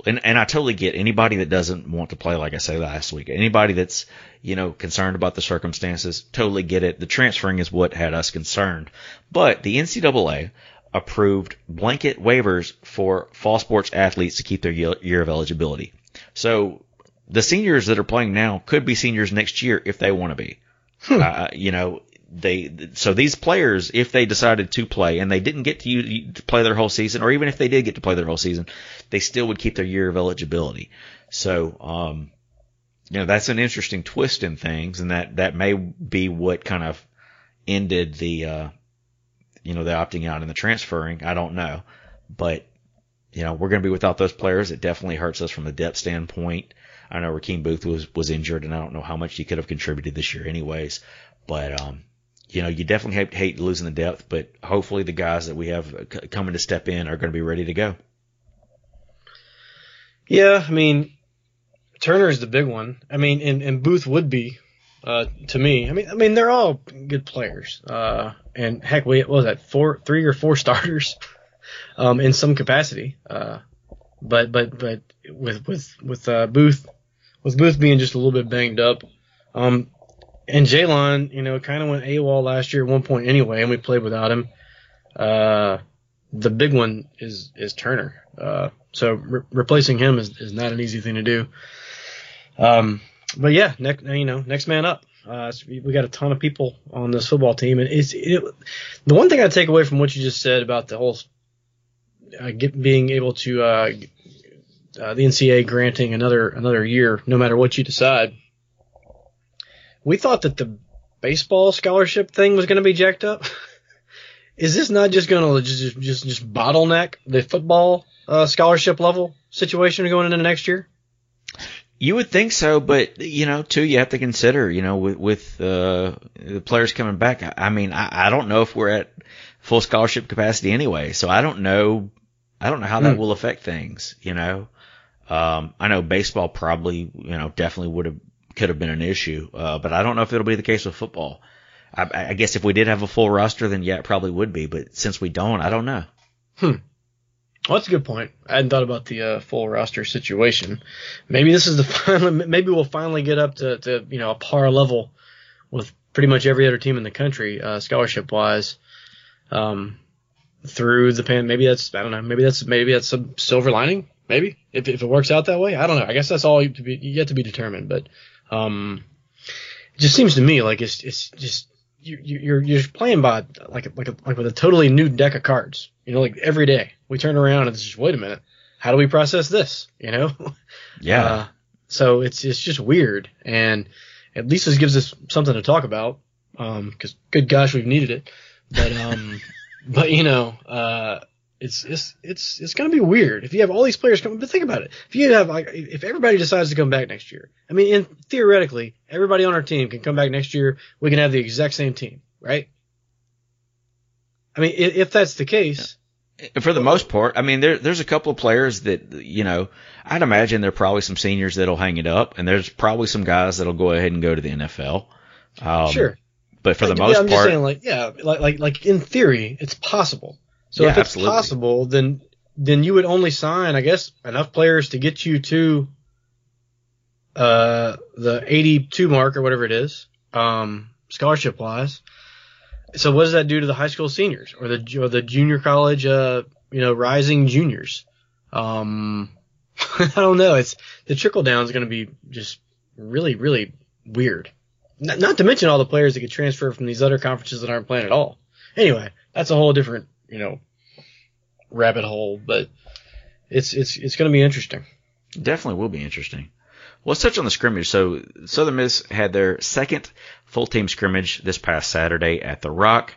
Speaker 1: and, and I totally get anybody that doesn't want to play, like I said last week, anybody that's you know concerned about the circumstances, totally get it. The transferring is what had us concerned, but the NCAA approved blanket waivers for fall sports athletes to keep their year of eligibility. So the seniors that are playing now could be seniors next year if they want to be.
Speaker 2: Hmm.
Speaker 1: Uh, you know, they so these players, if they decided to play and they didn't get to, to play their whole season, or even if they did get to play their whole season, they still would keep their year of eligibility. So, um, you know, that's an interesting twist in things, and that that may be what kind of ended the, uh, you know, the opting out and the transferring. I don't know, but you know, we're going to be without those players. It definitely hurts us from a depth standpoint. I know Racheem Boothe was was injured, and I don't know how much he could have contributed this year, anyways. But um, you know, you definitely hate, hate losing the depth, but hopefully the guys that we have coming to step in are going to be ready to go.
Speaker 2: Yeah, I mean, Turner is the big one. I mean, and, and Boothe would be, uh, to me. I mean, I mean, they're all good players. Uh, and heck, we what was that four, three or four [laughs] starters, um, in some capacity. Uh, but but but with with with uh, Boothe, with Boothe being just a little bit banged up, um, and Jalen, you know, kind of went AWOL last year at one point anyway, and we played without him. Uh, the big one is is Turner. Uh, so re- replacing him is, is not an easy thing to do. Um, but yeah, next you know, next man up. Uh, so we, got a ton of people on this football team, and it's it, the one thing I take away from what you just said about the whole uh, get, being able to uh, uh, the NCA granting another another year, no matter what you decide. We thought that the baseball scholarship thing was going to be jacked up. [laughs] Is this not just going to just just just bottleneck the football uh, scholarship level situation going into next year?
Speaker 1: You would think so, but you know, too, you have to consider, you know, with with uh, the players coming back. I, I mean, I, I don't know if we're at full scholarship capacity anyway, so I don't know. I don't know how that
Speaker 2: Hmm.
Speaker 1: will affect things. You know, um, I know baseball probably, you know, definitely would have could have been an issue, uh, but I don't know if it'll be the case with football. I, I guess if we did have a full roster, then yeah, it probably would be. But since we don't, I don't know.
Speaker 2: Well, that's a good point. I hadn't thought about the uh, full roster situation. Maybe this is the [laughs] final. Maybe we'll finally get up to, to you know a par level with pretty much every other team in the country, uh, scholarship wise. Um, through the pan, maybe that's I don't know. Maybe that's maybe that's a silver lining. Maybe if if it works out that way, I don't know. I guess that's all to be yet to be determined. But um, it just seems to me like it's it's just you, you- you're you're playing by like a, like a, like with a totally new deck of cards. You know, like every day we turn around and it's just wait a minute, how do we process this? You know, [laughs]
Speaker 1: Yeah,
Speaker 2: Uh, so it's it's just weird, and at least this gives us something to talk about. Um, because good gosh, we've needed it. But um, [laughs] but you know, uh, it's it's it's it's going to be weird if you have all these players coming. But think about it: if you have like if everybody decides to come back next year, I mean, in, theoretically, everybody on our team can come back next year. We can have the exact same team, right? I mean, if, if that's the case.
Speaker 1: For the most part, I mean, there, there's a couple of players that, you know, I'd imagine there are probably some seniors that'll hang it up, and there's probably some guys that'll go ahead and go to the NFL. Um,
Speaker 2: sure.
Speaker 1: But for the most
Speaker 2: I'm
Speaker 1: part,
Speaker 2: just saying, like, yeah, like, like, like in theory, it's possible. So
Speaker 1: Yeah,
Speaker 2: if it's
Speaker 1: absolutely.
Speaker 2: possible, then then you would only sign, I guess, enough players to get you to uh the 82 mark or whatever it is, um, scholarship wise. So what does that do to the high school seniors or the or the junior college, uh, you know, rising juniors? Um, [laughs] I don't know. It's the trickle down is going to be just really, really weird. Not, not to mention all the players that get transferred from these other conferences that aren't playing at all. Anyway, that's a whole different, you know, rabbit hole. But it's it's it's going to be interesting.
Speaker 1: Definitely will be interesting. Well, let's touch on the scrimmage. So Southern Miss had their second full team scrimmage this past Saturday at the Rock.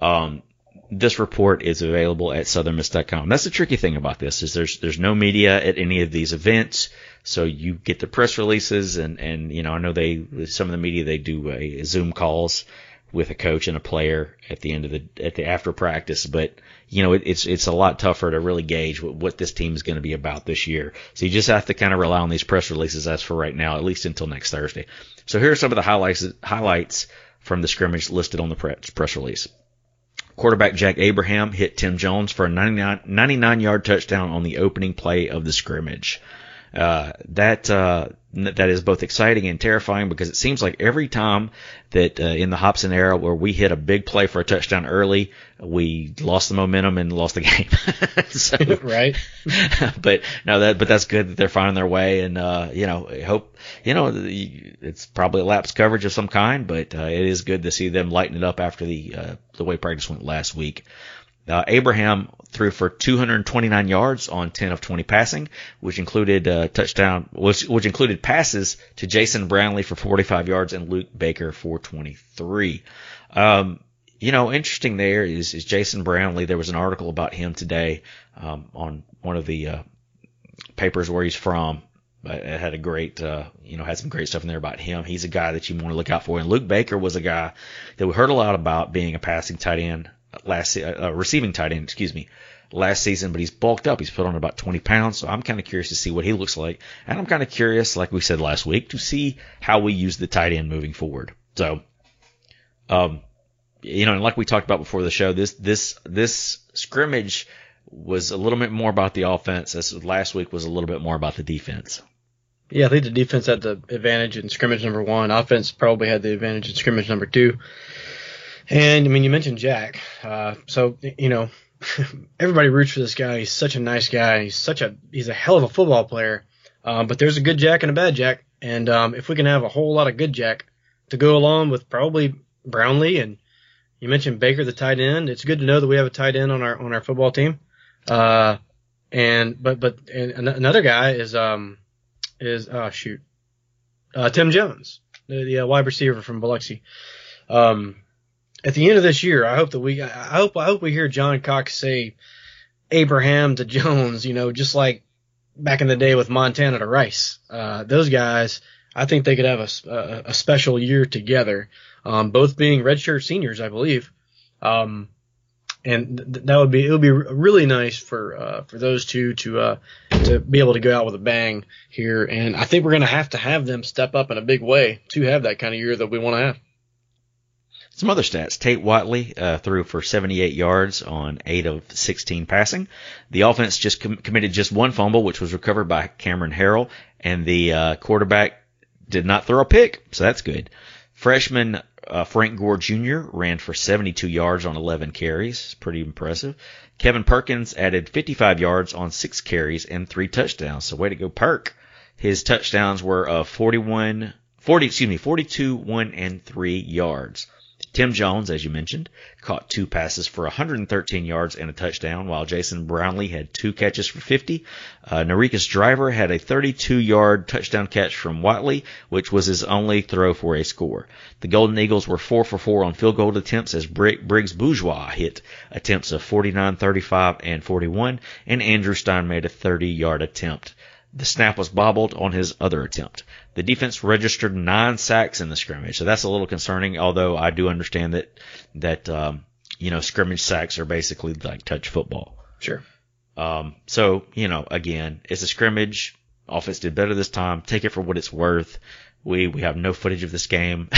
Speaker 1: Um, this report is available at southernmiss.com. That's the tricky thing about this is there's there's no media at any of these events, so you get the press releases and and you know I know they some of the media they do a Zoom calls with a coach and a player at the end of the at the after practice, but you know it, it's it's a lot tougher to really gauge what, what this team is going to be about this year. So you just have to kind of rely on these press releases as for right now, at least until next Thursday. So here are some of the highlights highlights from the scrimmage listed on the press, press release. Quarterback Jack Abraham hit Tim Jones for a 99, 99 yard touchdown on the opening play of the scrimmage. Uh, that uh, that is both exciting and terrifying because it seems like every time that uh, in the Hopson era where we hit a big play for a touchdown early, we lost the momentum and lost the [laughs] game. [laughs] so, [laughs]
Speaker 2: right?
Speaker 1: but no, that but that's good that they're finding their way, and uh, you know, I hope you know it's probably a lapse coverage of some kind, but uh, it is good to see them lighten it up after the uh, the way practice went last week. Uh, Abraham threw for 229 yards on 10 of 20 passing, which included uh, touchdown, which, which included passes to Jason Brownlee for 45 yards and Luke Baker for 23. Um, you know, interesting there is, is Jason Brownlee. There was an article about him today um, on one of the uh, papers where he's from. But it had a great, uh, you know, had some great stuff in there about him. He's a guy that you want to look out for. And Luke Baker was a guy that we heard a lot about being a passing tight end last, uh, uh, receiving tight end, excuse me, last season. But he's bulked up. He's put on about 20 pounds. So I'm kind of curious to see what he looks like. And I'm kind of curious, like we said last week, to see how we use the tight end moving forward. So, um, you know, and like we talked about before the show, this this this scrimmage was a little bit more about the offense. This last week was a little bit more about the defense.
Speaker 2: Yeah, I think the defense had the advantage in scrimmage number one. Offense probably had the advantage in scrimmage number two. And I mean, you mentioned Jack. Uh, so you know, [laughs] everybody roots for this guy. He's such a nice guy. He's such a he's a hell of a football player. Um, but there's a good Jack and a bad Jack. And um, if we can have a whole lot of good Jack to go along with probably Brownlee and you mentioned Baker, the tight end. It's good to know that we have a tight end on our on our football team. Uh, and but but and another guy is um is oh shoot, uh, Tim Jones, the, the uh, wide receiver from Biloxi. Um, at the end of this year, I hope that we I hope I hope we hear John Cox say Abraham to Jones, you know, just like back in the day with Montana to Rice. Uh, those guys, I think they could have a special year together, um, both being redshirt seniors, I believe. Um, and th- that would be it would be really nice for uh, for those two to uh, to be able to go out with a bang here. And I think we're going to have to have them step up in a big way to have that kind of year that we want to have.
Speaker 1: Some other stats. Tate Whatley uh, threw for 78 yards on 8 of 16 passing. The offense just com- committed just one fumble, which was recovered by Cameron Harrell, and the uh, quarterback did not throw a pick, so that's good. Freshman uh, Frank Gore Jr. ran for 72 yards on 11 carries. Pretty impressive. Kevin Perkins added 55 yards on 6 carries and 3 touchdowns. So way to go, Perk. His touchdowns were uh, 41, 40, excuse me, 42, 1, and 3 yards. Tim Jones, as you mentioned, caught two passes for 113 yards and a touchdown, while Jason Brownlee had two catches for 50. Uh, Narikas Driver had a 32-yard touchdown catch from Whatley, which was his only throw for a score. The Golden Eagles were 4 for 4 on field goal attempts as Briggs Bourgeois hit attempts of 49, 35, and 41, and Andrew Stein made a 30-yard attempt. The snap was bobbled on his other attempt. The defense registered nine sacks in the scrimmage, so that's a little concerning. Although I do understand that that um, you know scrimmage sacks are basically like touch football.
Speaker 2: Sure.
Speaker 1: Um, so you know, again, it's a scrimmage. Offense did better this time. Take it for what it's worth. We we have no footage of this game.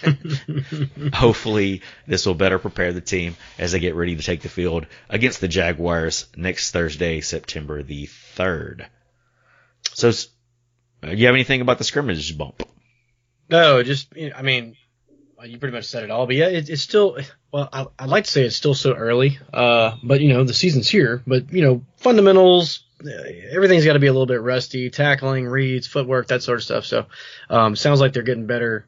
Speaker 1: [laughs] Hopefully, this will better prepare the team as they get ready to take the field against the Jaguars next Thursday, September the third. So, uh, you have anything about the scrimmage bump?
Speaker 2: No, just you know, I mean, you pretty much said it all. But yeah, it, it's still well. I, would like to say it's still so early. Uh, but you know, the season's here. But you know, fundamentals, uh, everything's got to be a little bit rusty. Tackling, reads, footwork, that sort of stuff. So, um, sounds like they're getting better,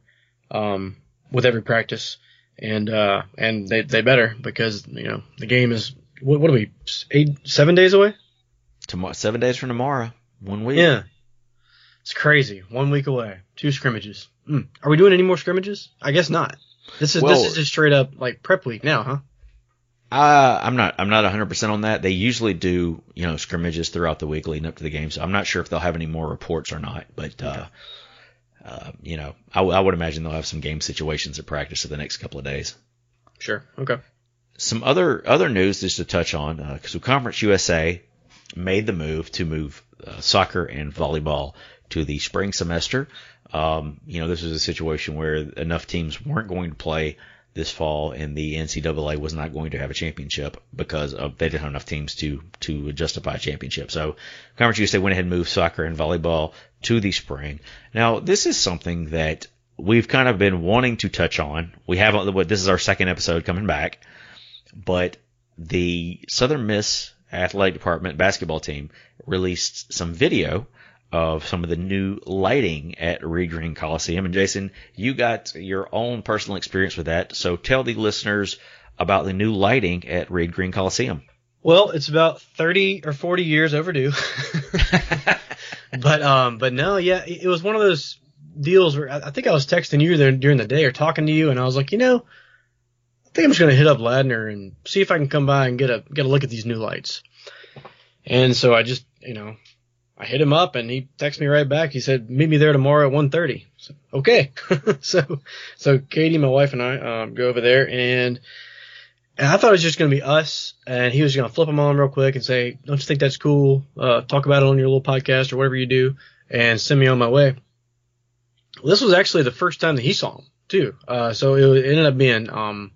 Speaker 2: um, with every practice, and uh, and they they better because you know the game is what, what are we eight seven days away?
Speaker 1: Tomorrow, seven days from tomorrow. One week.
Speaker 2: Yeah. It's crazy. One week away. Two scrimmages. Mm. Are we doing any more scrimmages? I guess not. This is well, this is just straight up like prep week now, huh?
Speaker 1: Uh, I'm not I'm not 100% on that. They usually do, you know, scrimmages throughout the week leading up to the game, so I'm not sure if they'll have any more reports or not, but uh, okay. uh, you know, I, I would imagine they'll have some game situations at practice for the next couple of days.
Speaker 2: Sure. Okay.
Speaker 1: Some other other news just to touch on, because uh, Conference USA made the move to move uh, soccer and volleyball to the spring semester. Um, you know, this was a situation where enough teams weren't going to play this fall, and the NCAA was not going to have a championship because of, they didn't have enough teams to to justify a championship. So, Conference USA went ahead and moved soccer and volleyball to the spring. Now, this is something that we've kind of been wanting to touch on. We haven't. This is our second episode coming back, but the Southern Miss athletic department basketball team released some video of some of the new lighting at Reed Green Coliseum. And Jason, you got your own personal experience with that. So tell the listeners about the new lighting at Reed Green Coliseum.
Speaker 2: Well, it's about 30 or 40 years overdue. [laughs] but um but no, yeah, it was one of those deals where I think I was texting you there during the day or talking to you and I was like, you know, think I'm just gonna hit up Ladner and see if I can come by and get a get a look at these new lights. And so I just, you know, I hit him up and he texted me right back. He said, "Meet me there tomorrow at 1:30." So, okay. [laughs] so so Katie, my wife, and I um, go over there and. And I thought it was just going to be us, and he was going to flip them on real quick and say, "Don't you think that's cool? Uh, talk about it on your little podcast or whatever you do, and send me on my way." Well, this was actually the first time that he saw him too, uh, so it ended up being um,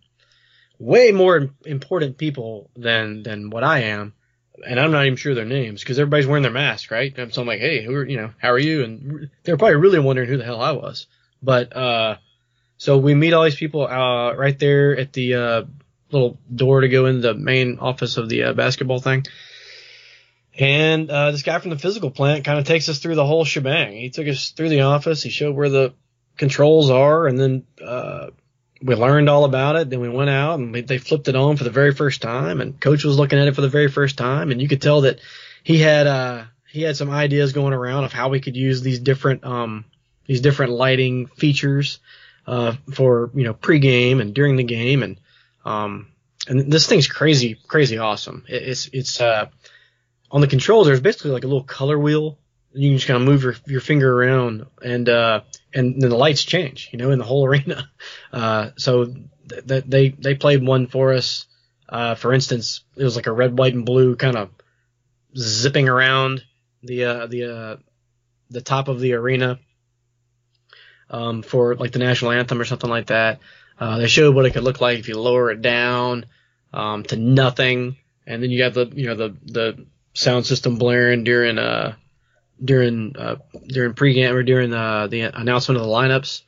Speaker 2: way more important people than than what I am, and I'm not even sure their names because everybody's wearing their mask, right? And so I'm like, hey, who are you know, how are you? And they're probably really wondering who the hell I was. But uh, so we meet all these people uh, right there at the uh, little door to go in the main office of the uh, basketball thing. And uh, this guy from the physical plant kind of takes us through the whole shebang. He took us through the office. He showed where the controls are, and then uh, we learned all about it. Then we went out and we, they flipped it on for the very first time, and coach was looking at it for the very first time, and you could tell that he had uh he had some ideas going around of how we could use these different um these different lighting features uh for you know pregame and during the game and um and this thing's crazy crazy awesome. It, it's it's uh on the controls there's basically like a little color wheel. You can just kind of move your your finger around and uh and then the lights change, you know, in the whole [laughs] arena. Uh, so th- th- they they played one for us. Uh, for instance, it was like a red, white, and blue kind of zipping around the uh, the uh, the top of the arena um, for like the national anthem or something like that. Uh, they showed what it could look like if you lower it down um, to nothing, and then you got the you know the the sound system blaring during uh during uh, during pregame or during the the announcement of the lineups.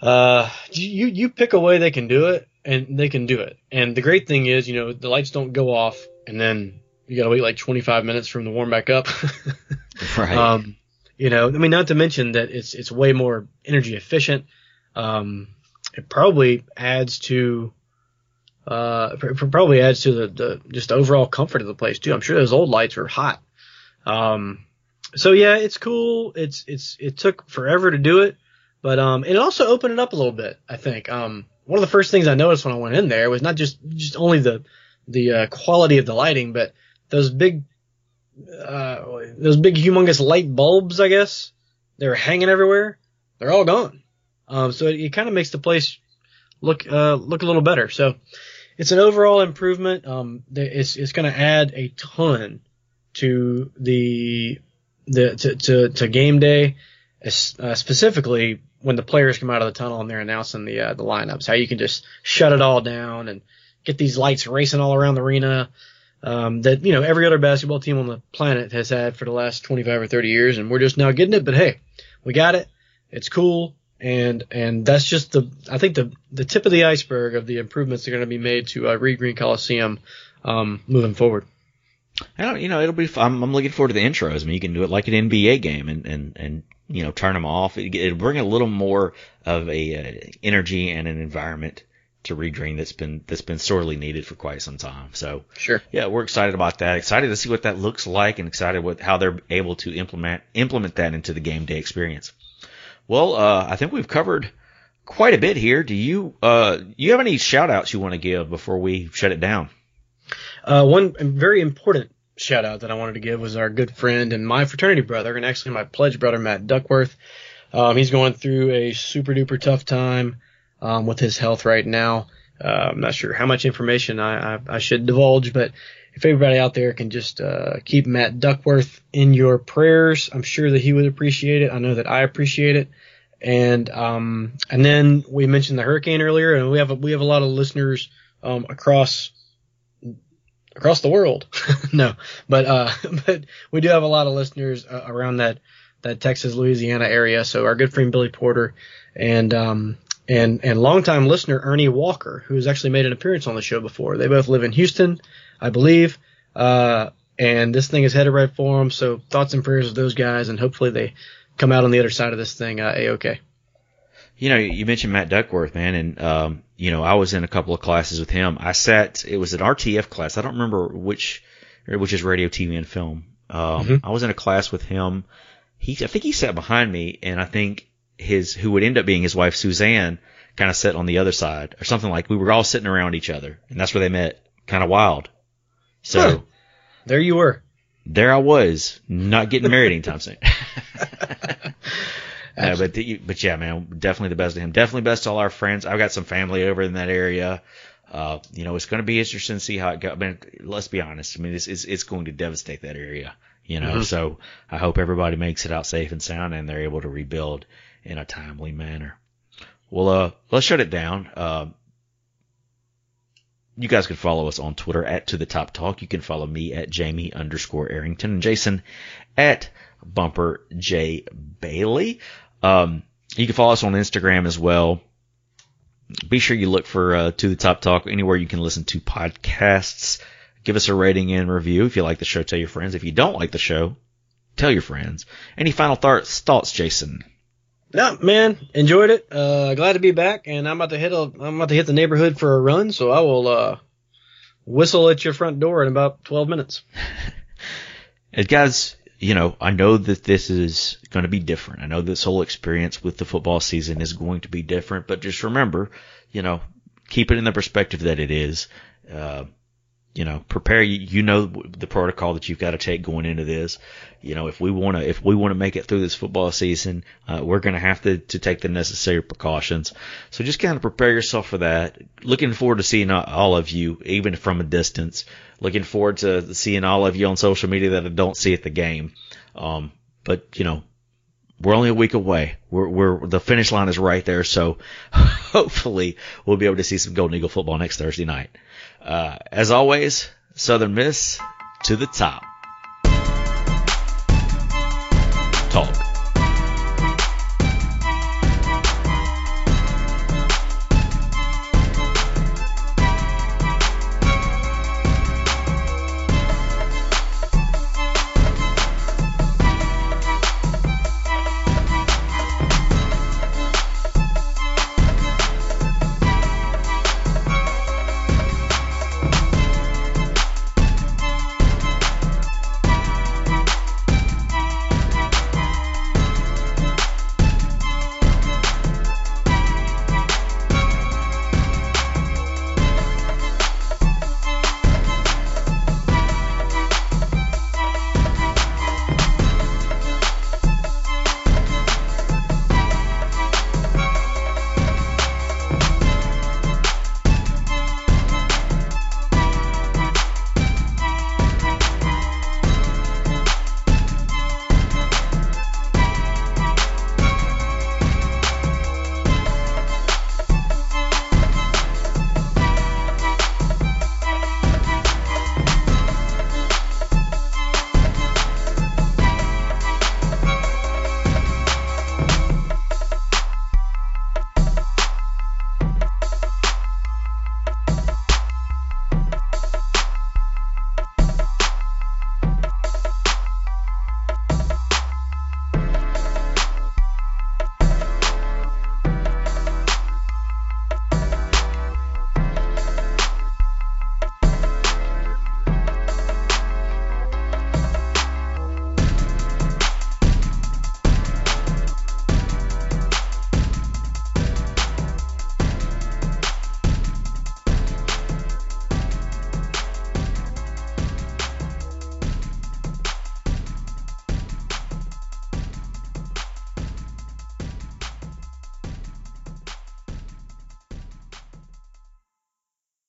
Speaker 2: Uh, you you pick a way they can do it, and they can do it. And the great thing is, you know, the lights don't go off, and then you gotta wait like 25 minutes from the warm back up. [laughs]
Speaker 1: right.
Speaker 2: Um, you know, I mean, not to mention that it's it's way more energy efficient. Um, it probably adds to uh, probably adds to the, the just overall comfort of the place too. I'm sure those old lights were hot. Um, so yeah, it's cool. It's it's it took forever to do it, but um, it also opened it up a little bit. I think um, one of the first things I noticed when I went in there was not just just only the the uh, quality of the lighting, but those big uh, those big humongous light bulbs. I guess they were hanging everywhere. They're all gone. Um, so it, it kind of makes the place look uh, look a little better. So it's an overall improvement. Um, it's it's going to add a ton to the the to to, to game day, uh, specifically when the players come out of the tunnel and they're announcing the uh, the lineups. How you can just shut it all down and get these lights racing all around the arena. Um, that you know every other basketball team on the planet has had for the last 25 or 30 years, and we're just now getting it. But hey, we got it. It's cool and and that's just the I think the the tip of the iceberg of the improvements that are going to be made to uh, Reed Green Coliseum um, moving forward.
Speaker 1: I don't, you know, it'll be. I'm, I'm looking forward to the intros. I mean, you can do it like an NBA game and and and you know turn them off. It, it'll bring a little more of a uh, energy and an environment to Reed Green that's been that's been sorely needed for quite some time. So
Speaker 2: sure,
Speaker 1: yeah, we're excited about that. Excited to see what that looks like, and excited with how they're able to implement implement that into the game day experience. Well, uh, I think we've covered quite a bit here. Do you uh, you have any shout outs you want to give before we shut it down?
Speaker 2: Uh, one very important shout out that I wanted to give was our good friend and my fraternity brother, and actually my pledge brother, Matt Duckworth. Um, he's going through a super duper tough time um, with his health right now. Uh, I'm not sure how much information I, I, I, should divulge, but if everybody out there can just uh, keep Matt Duckworth in your prayers, I'm sure that he would appreciate it. I know that I appreciate it. And um, and then we mentioned the hurricane earlier, and we have a, we have a lot of listeners um, across across the world. [laughs] no, but uh, [laughs] but we do have a lot of listeners uh, around that that Texas Louisiana area. So our good friend Billy Porter and um, and and longtime listener Ernie Walker, who's actually made an appearance on the show before. They both live in Houston, I believe. Uh, and this thing is headed right for them. So thoughts and prayers of those guys, and hopefully they come out on the other side of this thing uh, a okay.
Speaker 1: You know, you mentioned Matt Duckworth, man, and um, you know, I was in a couple of classes with him. I sat, it was an RTF class. I don't remember which, which is radio, TV, and film. Um, mm-hmm. I was in a class with him. He, I think he sat behind me, and I think his, who would end up being his wife, Suzanne, kind of sat on the other side, or something like. We were all sitting around each other, and that's where they met. Kind of wild. So huh.
Speaker 2: there you were.
Speaker 1: There I was, not getting married anytime soon. [laughs] [laughs] uh, but the, but yeah, man, definitely the best of him. Definitely best to all our friends. I've got some family over in that area. Uh, you know, it's going to be interesting to see how it goes. I mean, let's be honest. I mean, it's, it's, it's going to devastate that area. You know, mm-hmm. so I hope everybody makes it out safe and sound and they're able to rebuild in a timely manner. Well, uh, let's shut it down. Uh, you guys can follow us on Twitter at To The Top Talk. You can follow me at Jamie underscore Arrington and Jason at Bumper J Bailey. Um, you can follow us on Instagram as well. Be sure you look for uh, To The Top Talk anywhere you can listen to podcasts. Give us a rating and review. If you like the show, tell your friends. If you don't like the show, tell your friends. Any final thoughts, thoughts Jason?
Speaker 2: No, man, enjoyed it. Uh, glad to be back, and I'm about to hit a, I'm about to hit the neighborhood for a run, so I will uh, whistle at your front door in about 12 minutes. [laughs]
Speaker 1: and guys, you know, I know that this is going to be different. I know this whole experience with the football season is going to be different, but just remember, you know, keep it in the perspective that it is. Uh, you know, prepare. You you know the protocol that you've got to take going into this. You know, if we want to, if we want to make it through this football season, uh, we're going to have to to take the necessary precautions. So just kind of prepare yourself for that. Looking forward to seeing all of you, even from a distance. Looking forward to seeing all of you on social media that I don't see at the game. Um, but you know, we're only a week away. We're, we're the finish line is right there. So [laughs] hopefully we'll be able to see some Golden Eagle football next Thursday night. Uh, as always, Southern Miss to the top. Talk.